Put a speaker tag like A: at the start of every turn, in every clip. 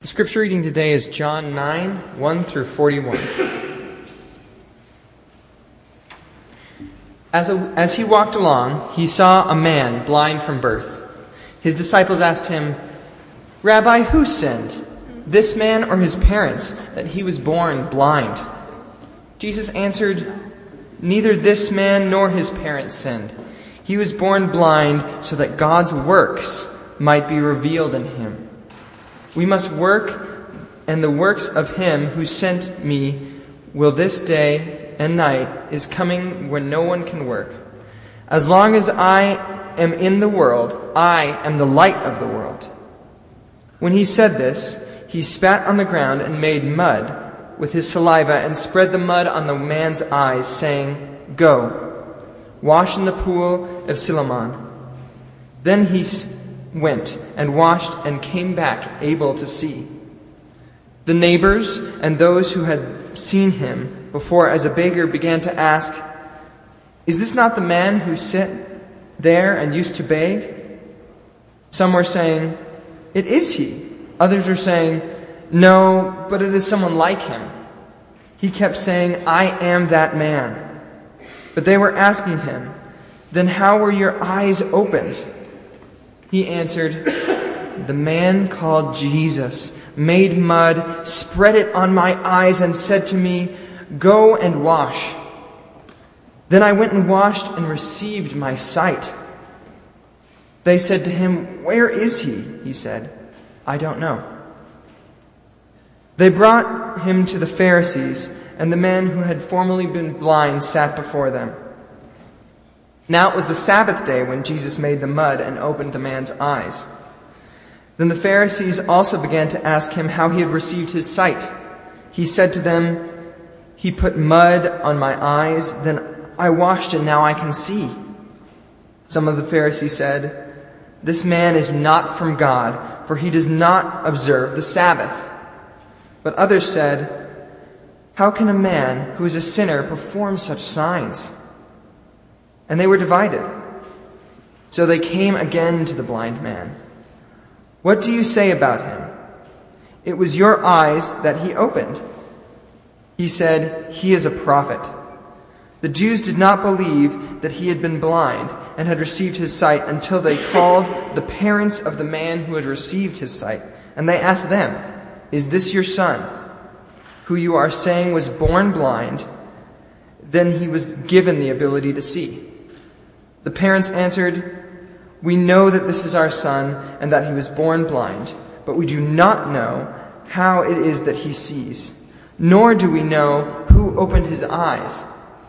A: The scripture reading today is John 9, 1 through 41. As, a, as he walked along, he saw a man blind from birth. His disciples asked him, Rabbi, who sinned, this man or his parents, that he was born blind? Jesus answered, Neither this man nor his parents sinned. He was born blind so that God's works might be revealed in him. We must work, and the works of him who sent me will this day and night is coming when no one can work. As long as I am in the world, I am the light of the world. When he said this, he spat on the ground and made mud with his saliva and spread the mud on the man's eyes, saying, Go, wash in the pool of Siloam. Then he went and washed and came back able to see. The neighbors and those who had seen him before as a beggar began to ask, Is this not the man who sat there and used to beg? Some were saying, It is he. Others were saying, No, but it is someone like him. He kept saying, I am that man. But they were asking him, Then how were your eyes opened? He answered, The man called Jesus made mud, spread it on my eyes, and said to me, Go and wash. Then I went and washed and received my sight. They said to him, Where is he? He said, I don't know. They brought him to the Pharisees, and the man who had formerly been blind sat before them. Now it was the Sabbath day when Jesus made the mud and opened the man's eyes. Then the Pharisees also began to ask him how he had received his sight. He said to them, He put mud on my eyes, then I washed and now I can see. Some of the Pharisees said, This man is not from God, for he does not observe the Sabbath. But others said, How can a man who is a sinner perform such signs? And they were divided. So they came again to the blind man. What do you say about him? It was your eyes that he opened. He said, He is a prophet. The Jews did not believe that he had been blind and had received his sight until they called the parents of the man who had received his sight. And they asked them, Is this your son, who you are saying was born blind? Then he was given the ability to see. The parents answered, We know that this is our son and that he was born blind, but we do not know how it is that he sees, nor do we know who opened his eyes.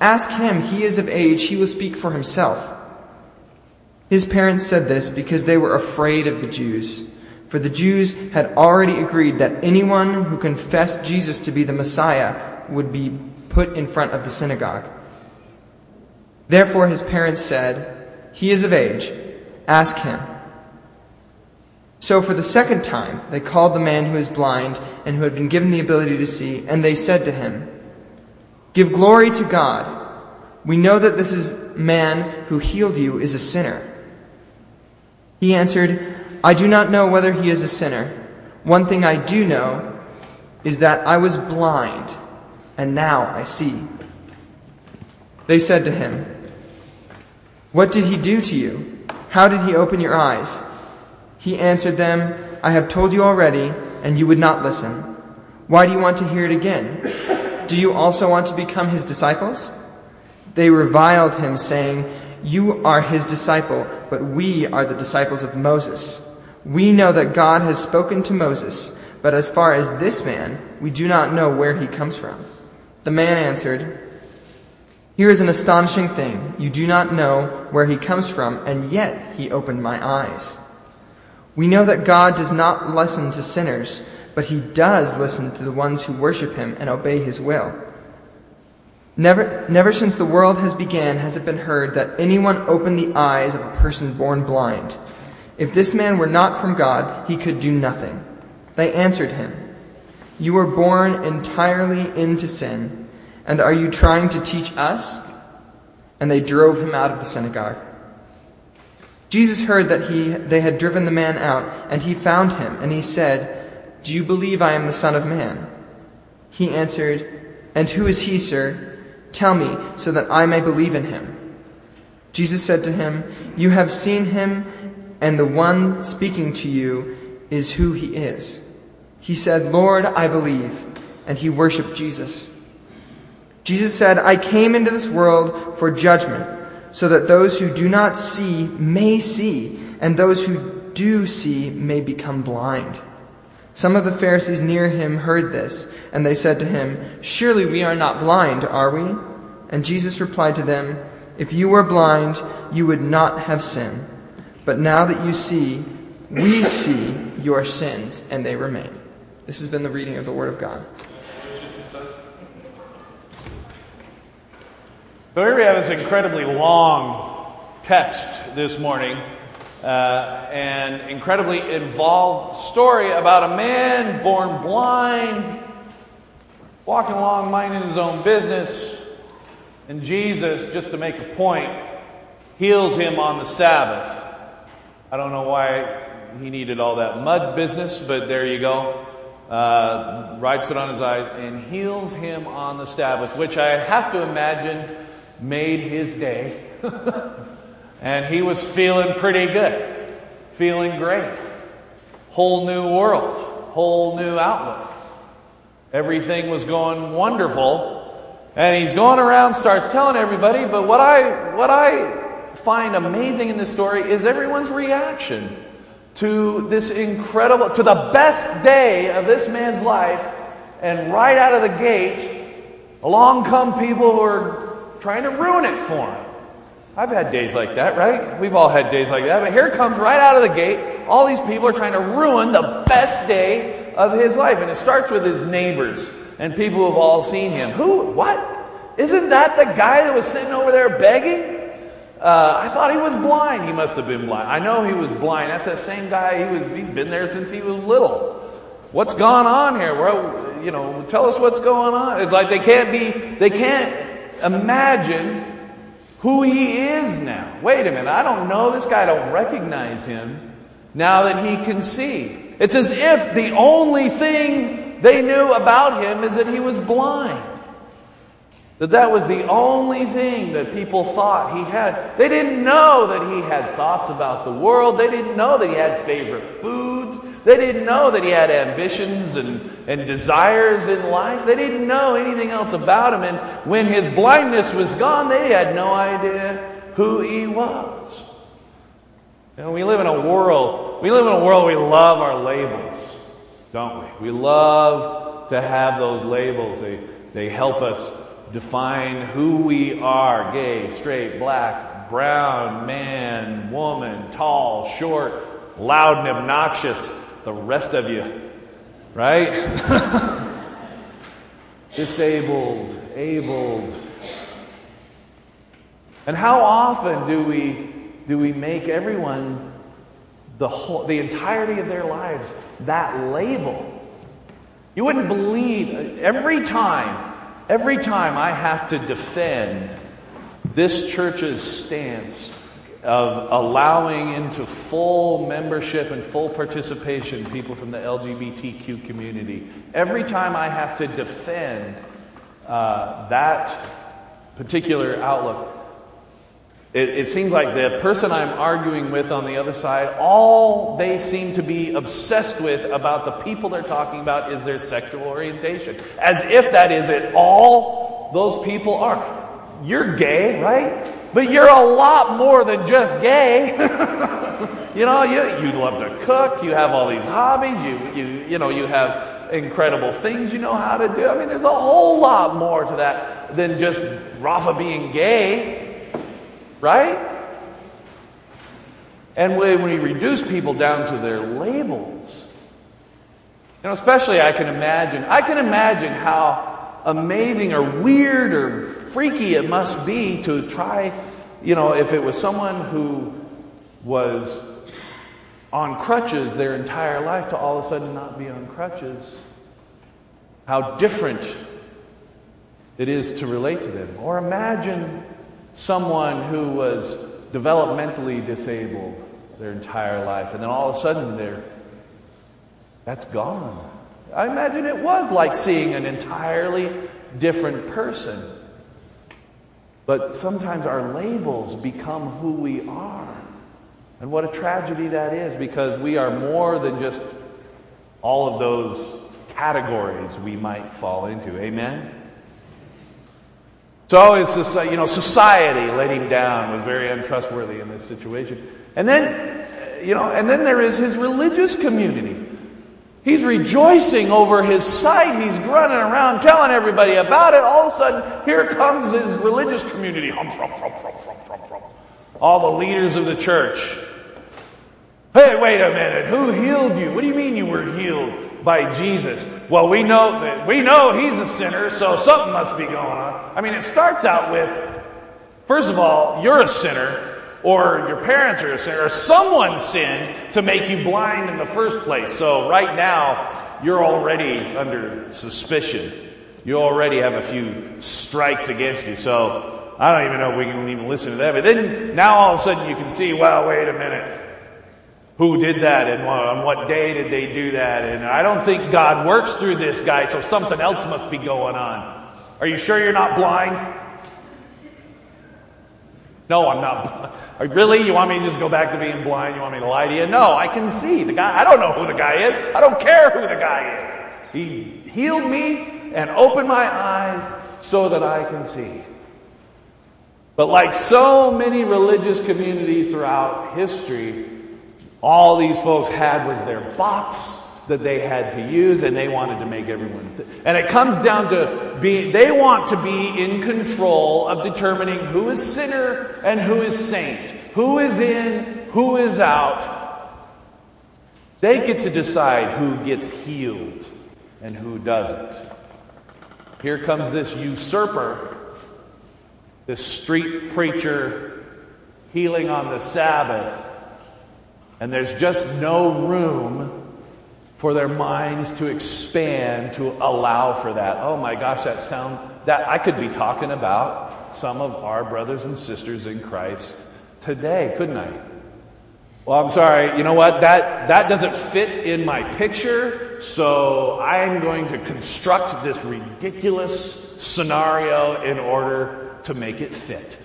A: Ask him, he is of age, he will speak for himself. His parents said this because they were afraid of the Jews. For the Jews had already agreed that anyone who confessed Jesus to be the Messiah would be put in front of the synagogue. Therefore his parents said, He is of age. Ask him. So for the second time, they called the man who is blind and who had been given the ability to see, and they said to him, Give glory to God. We know that this is man who healed you is a sinner. He answered, I do not know whether he is a sinner. One thing I do know is that I was blind, and now I see. They said to him, what did he do to you? How did he open your eyes? He answered them, I have told you already, and you would not listen. Why do you want to hear it again? Do you also want to become his disciples? They reviled him, saying, You are his disciple, but we are the disciples of Moses. We know that God has spoken to Moses, but as far as this man, we do not know where he comes from. The man answered, here is an astonishing thing. You do not know where he comes from, and yet he opened my eyes. We know that God does not listen to sinners, but he does listen to the ones who worship him and obey his will. Never, never since the world has began has it been heard that anyone opened the eyes of a person born blind. If this man were not from God, he could do nothing. They answered him, You were born entirely into sin and are you trying to teach us? And they drove him out of the synagogue. Jesus heard that he, they had driven the man out, and he found him, and he said, Do you believe I am the Son of Man? He answered, And who is he, sir? Tell me, so that I may believe in him. Jesus said to him, You have seen him, and the one speaking to you is who he is. He said, Lord, I believe. And he worshiped Jesus. Jesus said, I came into this world for judgment, so that those who do not see may see, and those who do see may become blind. Some of the Pharisees near him heard this, and they said to him, Surely we are not blind, are we? And Jesus replied to them, If you were blind, you would not have sin. But now that you see, we see your sins, and they remain. This has been the reading of the Word of God.
B: So here we have this incredibly long text this morning uh, an incredibly involved story about a man born blind, walking along minding his own business, and Jesus, just to make a point, heals him on the Sabbath. I don't know why he needed all that mud business, but there you go. Uh, wipes it on his eyes and heals him on the Sabbath, which I have to imagine made his day. And he was feeling pretty good, feeling great. Whole new world, whole new outlook. Everything was going wonderful. And he's going around, starts telling everybody, but what I, what I find amazing in this story is everyone's reaction to this incredible, to the best day of this man's life. And right out of the gate, along come people who are trying to ruin it for him. I've had days like that, right? We've all had days like that. But here comes right out of the gate, all these people are trying to ruin the best day of his life. And it starts with his neighbors and people who have all seen him. Who? What? Isn't that the guy that was sitting over there begging? Uh, I thought he was blind. He must have been blind. I know he was blind. That's that same guy. He was. He's been there since he was little. What's gone on here? Well, you know, tell us what's going on. It's like they can't be. They can't imagine who he is now. Wait a minute, I don't know this guy, I don't recognize him now that he can see. It's as if the only thing they knew about him is that he was blind. That that was the only thing that people thought he had. They didn't know that he had thoughts about the world. They didn't know that he had favorite foods. They didn't know that he had ambitions and, and desires in life. They didn't know anything else about him. And when his blindness was gone, they had no idea who he was. You know, we live in a world, we live in a world we love our labels, don't we? We love to have those labels. They, they help us define who we are gay, straight, black, brown, man, woman, tall, short, loud and obnoxious, the rest of you, right? Disabled, abled. And how often do we do we make everyone the whole the entirety of their lives that label? You wouldn't believe every time Every time I have to defend this church's stance of allowing into full membership and full participation people from the LGBTQ community, every time I have to defend uh, that particular outlook, it, it, seems like the person I'm arguing with on the other side, all they seem to be obsessed with about the people they're talking about is their sexual orientation. As if that is it. All those people are. You're gay, right? But you're a lot more than just gay. you know, you, you love to cook, you have all these hobbies, you, you, you know, you have incredible things you know how to do. I mean, there's a whole lot more to that than just Rafa being gay. Right? And when we reduce people down to their labels, you know, especially I can imagine, I can imagine how amazing or weird or freaky it must be to try, you know, if it was someone who was on crutches their entire life to all of a sudden not be on crutches, how different it is to relate to them. Or imagine someone who was developmentally disabled their entire life, and then all of a sudden they're that's gone. I imagine it was like seeing an entirely different person. But sometimes our labels become who we are. And what a tragedy that is because we are more than just all of those categories we might fall into. Amen? So this, you know, society let him down, was very untrustworthy in this situation. And then, you know, and then there is his religious community. He's rejoicing over his sight. and He's running around telling everybody about it. All of a sudden, here comes his religious community. All the leaders of the church. Hey, wait a minute. Who healed you? What do you mean you were healed by Jesus? Well, we know that we know he's a sinner, so something must be going on. I mean, it starts out with first of all, you're a sinner or your parents are a sinner, or someone sinned to make you blind in the first place. So right now, you're already under suspicion. You already have a few strikes against you. So I don't even know if we can even listen to that. But then now all of a sudden you can see, well, wait a minute. Who did that and on what day did they do that? And I don't think God works through this guy, so something else must be going on. Are you sure you're not blind? No, I'm not. Really? You want me to just go back to being blind? You want me to lie to you? No, I can see the guy. I don't know who the guy is. I don't care who the guy is. He healed me and opened my eyes so that I can see. But like so many religious communities throughout history, all these folks had was their box that they had to use, and they wanted to make everyone. Th- and it comes down to being, they want to be in control of determining who is sinner and who is saint, who is in, who is out. They get to decide who gets healed and who doesn't. Here comes this usurper, this street preacher healing on the Sabbath, and there's just no room for their minds to expand to allow for that. Oh my gosh, that sound that I could be talking about some of our brothers and sisters in Christ today, couldn't I? Well, I'm sorry. You know what? That that doesn't fit in my picture, so I'm going to construct this ridiculous scenario in order to make it fit.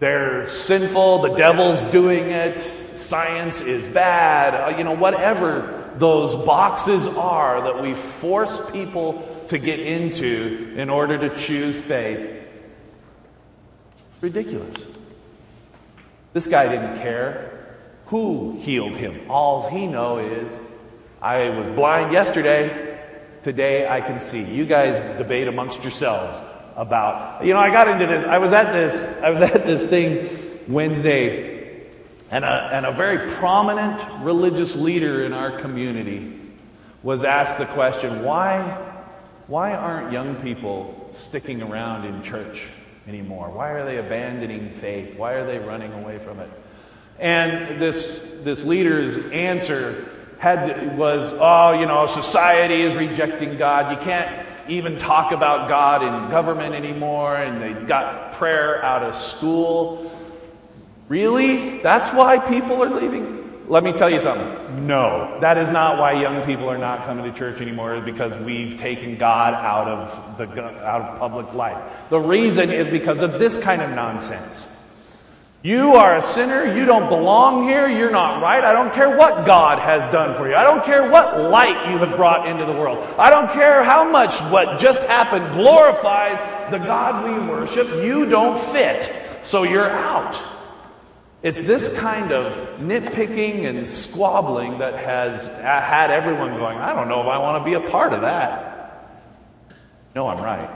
B: They're sinful, the devil's doing it, science is bad, uh, you know, whatever those boxes are that we force people to get into in order to choose faith. Ridiculous. This guy didn't care who healed him. All he know is I was blind yesterday, today I can see. You guys debate amongst yourselves about. You know, I got into this. I was at this. I was at this thing Wednesday, and a, and a very prominent religious leader in our community was asked the question, why why aren't young people sticking around in church anymore? Why are they abandoning faith? Why are they running away from it? And this this leader's answer had was, oh, you know, society is rejecting God. You can't even talk about God in government anymore, and they got prayer out of school. Really? That's why people are leaving? Let me tell you something. No, that is not why young people are not coming to church anymore, because we've taken God out of, the, out of public life. The reason is because of this kind of nonsense. You are a sinner. You don't belong here. You're not right. I don't care what God has done for you. I don't care what light you have brought into the world. I don't care how much what just happened glorifies the God we worship. You don't fit. So you're out. It's this kind of nitpicking and squabbling that has uh, had everyone going, I don't know if I want to be a part of that. No, I'm right.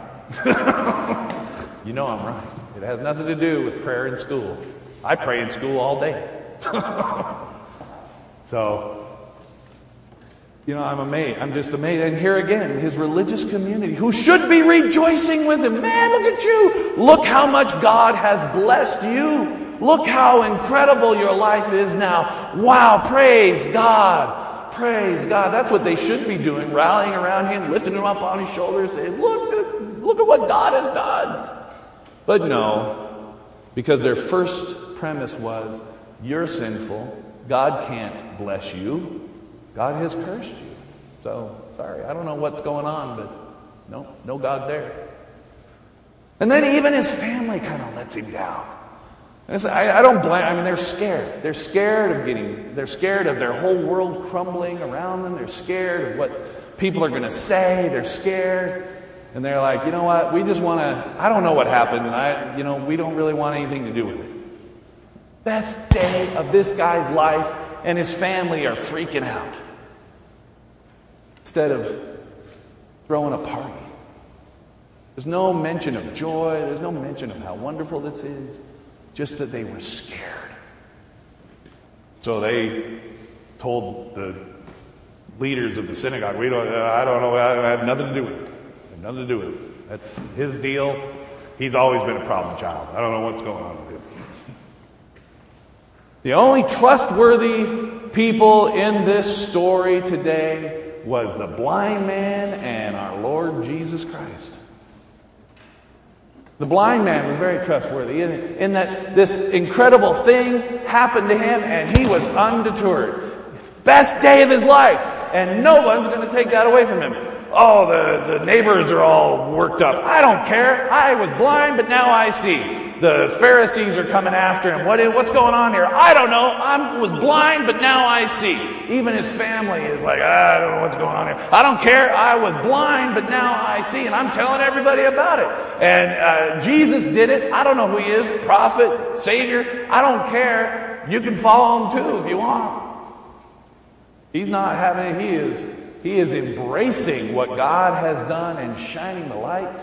B: you know I'm right. It has nothing to do with prayer in school. I pray in school all day. so, you know, I'm amazed. I'm just amazed. And here again, his religious community, who should be rejoicing with him. Man, look at you. Look how much God has blessed you. Look how incredible your life is now. Wow, praise God. Praise God. That's what they should be doing, rallying around him, lifting him up on his shoulders, saying, Look, look at what God has done. But no, because their first premise was you're sinful. God can't bless you. God has cursed you. So, sorry, I don't know what's going on, but no, no God there. And then even his family kind of lets him down. I, I don't blame, I mean, they're scared. They're scared of getting, they're scared of their whole world crumbling around them. They're scared of what people are going to say. They're scared. And they're like, you know what? We just want to, I don't know what happened. And I, you know, we don't really want anything to do with it. Best day of this guy's life and his family are freaking out. Instead of throwing a party. There's no mention of joy. There's no mention of how wonderful this is just that they were scared. So they told the leaders of the synagogue, "We don't. I don't know. I have nothing to do with it. I have nothing to do with it. That's his deal. He's always been a problem child. I don't know what's going on with him." The only trustworthy people in this story today was the blind man and our Lord Jesus Christ. The blind man was very trustworthy in, in that this incredible thing happened to him and he was undeterred. Best day of his life, and no one's going to take that away from him. Oh, the, the neighbors are all worked up. I don't care. I was blind, but now I see the Pharisees are coming after him. What is, what's going on here? I don't know. I was blind, but now I see. Even his family is like, I don't know what's going on here. I don't care. I was blind, but now I see. And I'm telling everybody about it. And uh, Jesus did it. I don't know who he is prophet, Savior. I don't care. You can follow him too if you want. He's not having, it. he is, he is embracing what God has done and shining the light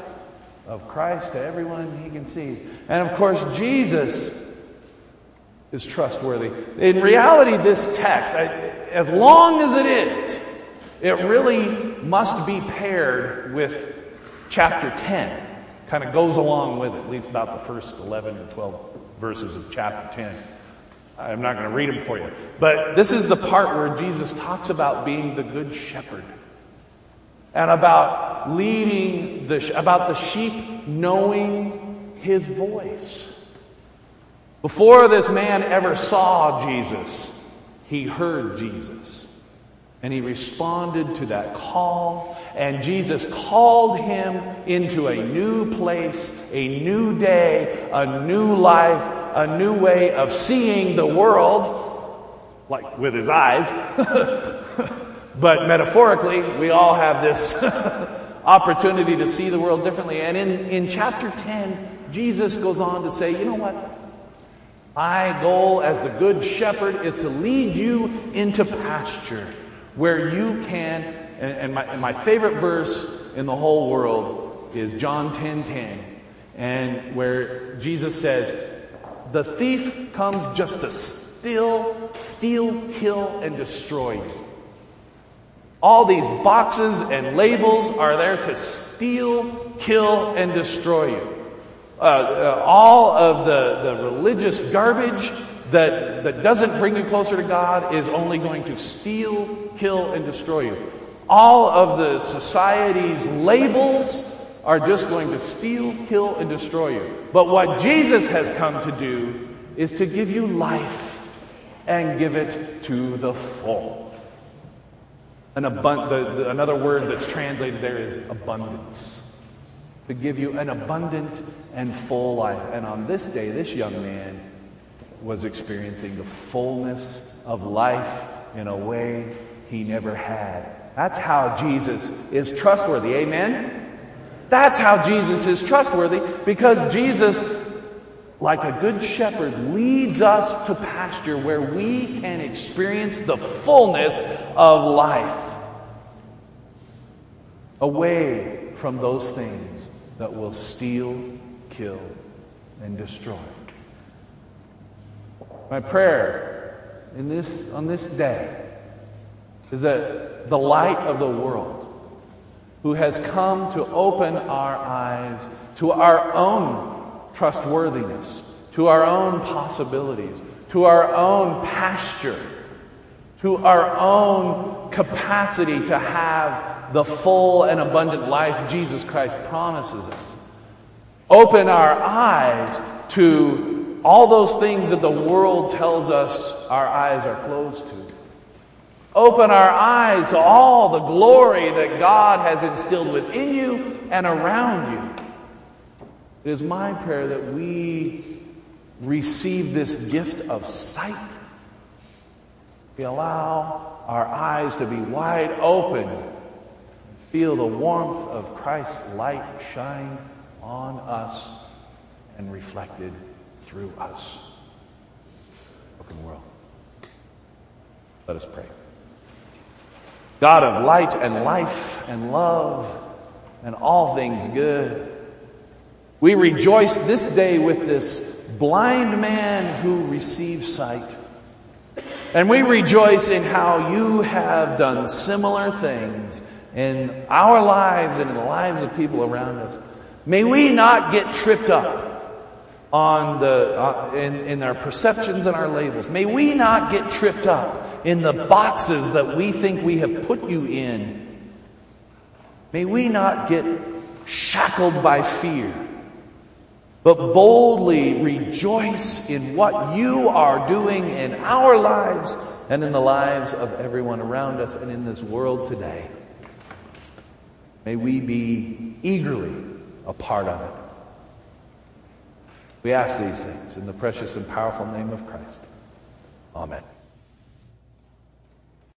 B: of Christ to everyone he can see. And of course, Jesus is trustworthy. In reality, this text, as long as it is, it really must be paired with chapter 10. Kind of goes along with it, at least about the first 11 or 12 verses of chapter 10. I'm not going to read them for you. But this is the part where Jesus talks about being the good shepherd and about leading the about the sheep knowing his voice. Before this man ever saw Jesus, he heard Jesus. And he responded to that call, and Jesus called him into a new place, a new day, a new life, a new way of seeing the world, like with his eyes. But metaphorically, we all have this opportunity to see the world differently. And in, in chapter 10, Jesus goes on to say, you know what? My goal as the good shepherd is to lead you into pasture where you can, and, and, my, and my favorite verse in the whole world is John 10 10, and where Jesus says, The thief comes just to steal, steal, kill, and destroy you. All these boxes and labels are there to steal, kill, and destroy you. Uh, uh, all of the, the religious garbage that, that doesn't bring you closer to God is only going to steal, kill, and destroy you. All of the society's labels are just going to steal, kill, and destroy you. But what Jesus has come to do is to give you life and give it to the full. An the, the, another word that's translated there is abundance. To give you an abundant and full life. And on this day, this young man was experiencing the fullness of life in a way he never had. That's how Jesus is trustworthy. Amen? That's how Jesus is trustworthy because Jesus, like a good shepherd, leads us to pasture where we can experience the fullness of life away from those things that will steal, kill, and destroy. My prayer in this, on this day is that the light of the world, who has come to open our eyes to our own trustworthiness, to our own possibilities, to our own pasture, to our own capacity to have the full and abundant life Jesus Christ promises us. Open our eyes to all those things that the world tells us our eyes are closed to. Open our eyes to all the glory that God has instilled within you and around you. It is my prayer that we receive this gift of sight. We allow our eyes to be wide open, feel the warmth of Christ's light shine on us and reflected through us. Broken world. Let us pray. God of light and life and love and all things good, we rejoice this day with this blind man who receives sight. And we rejoice in how you have done similar things in our lives and in the lives of people around us. May we not get tripped up on the, uh, in, in our perceptions and our labels. May we not get tripped up in the boxes that we think we have put you in. May we not get shackled by fear, but boldly rejoice in what you are doing in our lives and in the lives of everyone around us and in this world today. May we be eagerly a part of it. We ask these things in the precious and powerful name of Christ. Amen.